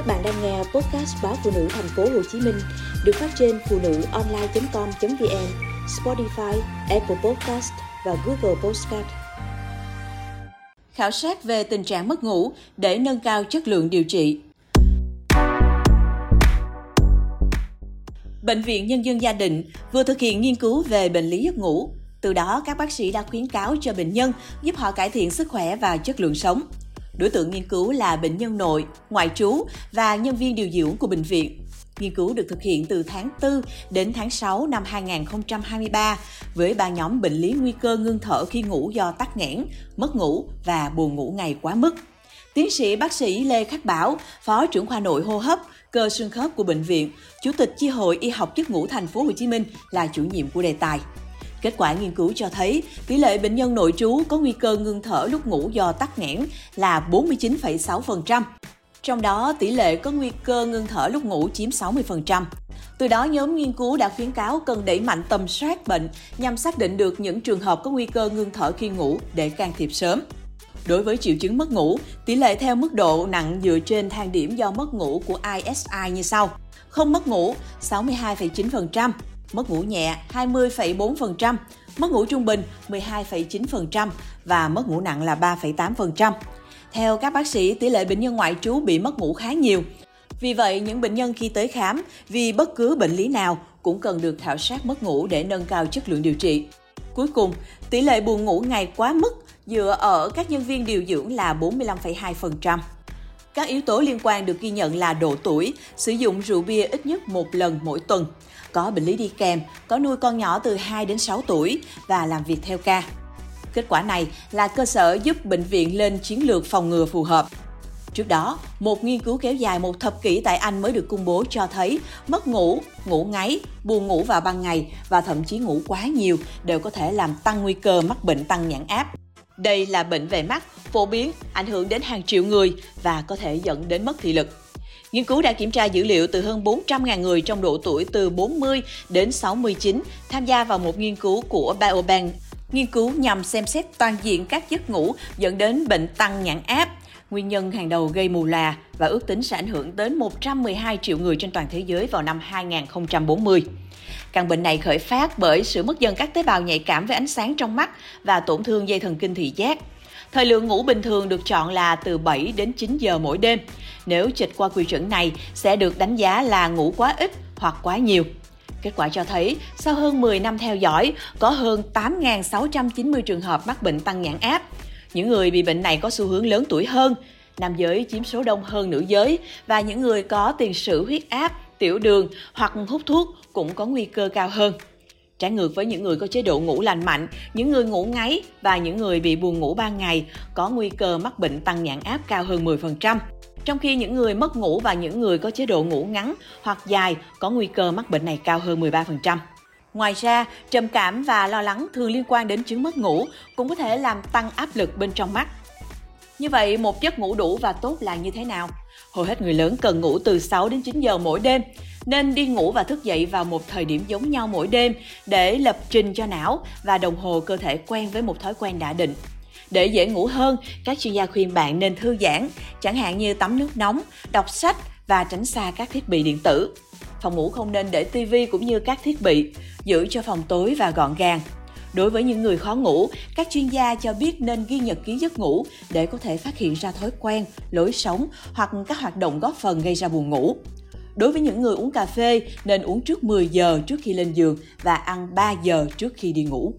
Các bạn đang nghe podcast báo phụ nữ thành phố Hồ Chí Minh được phát trên phụ nữ online.com.vn, Spotify, Apple Podcast và Google Podcast. Khảo sát về tình trạng mất ngủ để nâng cao chất lượng điều trị. Bệnh viện Nhân dân Gia Định vừa thực hiện nghiên cứu về bệnh lý giấc ngủ. Từ đó, các bác sĩ đã khuyến cáo cho bệnh nhân giúp họ cải thiện sức khỏe và chất lượng sống. Đối tượng nghiên cứu là bệnh nhân nội, ngoại trú và nhân viên điều dưỡng của bệnh viện. Nghiên cứu được thực hiện từ tháng 4 đến tháng 6 năm 2023 với ba nhóm bệnh lý nguy cơ ngưng thở khi ngủ do tắc nghẽn, mất ngủ và buồn ngủ ngày quá mức. Tiến sĩ bác sĩ Lê Khắc Bảo, Phó trưởng khoa nội hô hấp, cơ xương khớp của bệnh viện, Chủ tịch Chi hội Y học giấc ngủ thành phố Hồ Chí Minh là chủ nhiệm của đề tài. Kết quả nghiên cứu cho thấy tỷ lệ bệnh nhân nội trú có nguy cơ ngưng thở lúc ngủ do tắc nghẽn là 49,6%. Trong đó, tỷ lệ có nguy cơ ngưng thở lúc ngủ chiếm 60%. Từ đó, nhóm nghiên cứu đã khuyến cáo cần đẩy mạnh tầm soát bệnh nhằm xác định được những trường hợp có nguy cơ ngưng thở khi ngủ để can thiệp sớm. Đối với triệu chứng mất ngủ, tỷ lệ theo mức độ nặng dựa trên thang điểm do mất ngủ của ISI như sau. Không mất ngủ 62,9%, mất ngủ nhẹ 20,4%, mất ngủ trung bình 12,9% và mất ngủ nặng là 3,8%. Theo các bác sĩ, tỷ lệ bệnh nhân ngoại trú bị mất ngủ khá nhiều. Vì vậy, những bệnh nhân khi tới khám vì bất cứ bệnh lý nào cũng cần được khảo sát mất ngủ để nâng cao chất lượng điều trị. Cuối cùng, tỷ lệ buồn ngủ ngày quá mức dựa ở các nhân viên điều dưỡng là 45,2%. Các yếu tố liên quan được ghi nhận là độ tuổi, sử dụng rượu bia ít nhất một lần mỗi tuần, có bệnh lý đi kèm, có nuôi con nhỏ từ 2 đến 6 tuổi và làm việc theo ca. Kết quả này là cơ sở giúp bệnh viện lên chiến lược phòng ngừa phù hợp. Trước đó, một nghiên cứu kéo dài một thập kỷ tại Anh mới được công bố cho thấy mất ngủ, ngủ ngáy, buồn ngủ vào ban ngày và thậm chí ngủ quá nhiều đều có thể làm tăng nguy cơ mắc bệnh tăng nhãn áp. Đây là bệnh về mắt, phổ biến, ảnh hưởng đến hàng triệu người và có thể dẫn đến mất thị lực. Nghiên cứu đã kiểm tra dữ liệu từ hơn 400.000 người trong độ tuổi từ 40 đến 69 tham gia vào một nghiên cứu của Biobank. Nghiên cứu nhằm xem xét toàn diện các giấc ngủ dẫn đến bệnh tăng nhãn áp, nguyên nhân hàng đầu gây mù là và ước tính sẽ ảnh hưởng đến 112 triệu người trên toàn thế giới vào năm 2040. Căn bệnh này khởi phát bởi sự mất dần các tế bào nhạy cảm với ánh sáng trong mắt và tổn thương dây thần kinh thị giác. Thời lượng ngủ bình thường được chọn là từ 7 đến 9 giờ mỗi đêm. Nếu trịch qua quy chuẩn này sẽ được đánh giá là ngủ quá ít hoặc quá nhiều. Kết quả cho thấy, sau hơn 10 năm theo dõi, có hơn 8.690 trường hợp mắc bệnh tăng nhãn áp. Những người bị bệnh này có xu hướng lớn tuổi hơn, nam giới chiếm số đông hơn nữ giới và những người có tiền sử huyết áp, tiểu đường hoặc hút thuốc cũng có nguy cơ cao hơn. Trái ngược với những người có chế độ ngủ lành mạnh, những người ngủ ngáy và những người bị buồn ngủ ban ngày có nguy cơ mắc bệnh tăng nhãn áp cao hơn 10%. Trong khi những người mất ngủ và những người có chế độ ngủ ngắn hoặc dài có nguy cơ mắc bệnh này cao hơn 13%. Ngoài ra, trầm cảm và lo lắng thường liên quan đến chứng mất ngủ cũng có thể làm tăng áp lực bên trong mắt. Như vậy, một giấc ngủ đủ và tốt là như thế nào? Hầu hết người lớn cần ngủ từ 6 đến 9 giờ mỗi đêm, nên đi ngủ và thức dậy vào một thời điểm giống nhau mỗi đêm để lập trình cho não và đồng hồ cơ thể quen với một thói quen đã định. Để dễ ngủ hơn, các chuyên gia khuyên bạn nên thư giãn, chẳng hạn như tắm nước nóng, đọc sách và tránh xa các thiết bị điện tử. Phòng ngủ không nên để tivi cũng như các thiết bị, giữ cho phòng tối và gọn gàng. Đối với những người khó ngủ, các chuyên gia cho biết nên ghi nhật ký giấc ngủ để có thể phát hiện ra thói quen, lối sống hoặc các hoạt động góp phần gây ra buồn ngủ. Đối với những người uống cà phê, nên uống trước 10 giờ trước khi lên giường và ăn 3 giờ trước khi đi ngủ.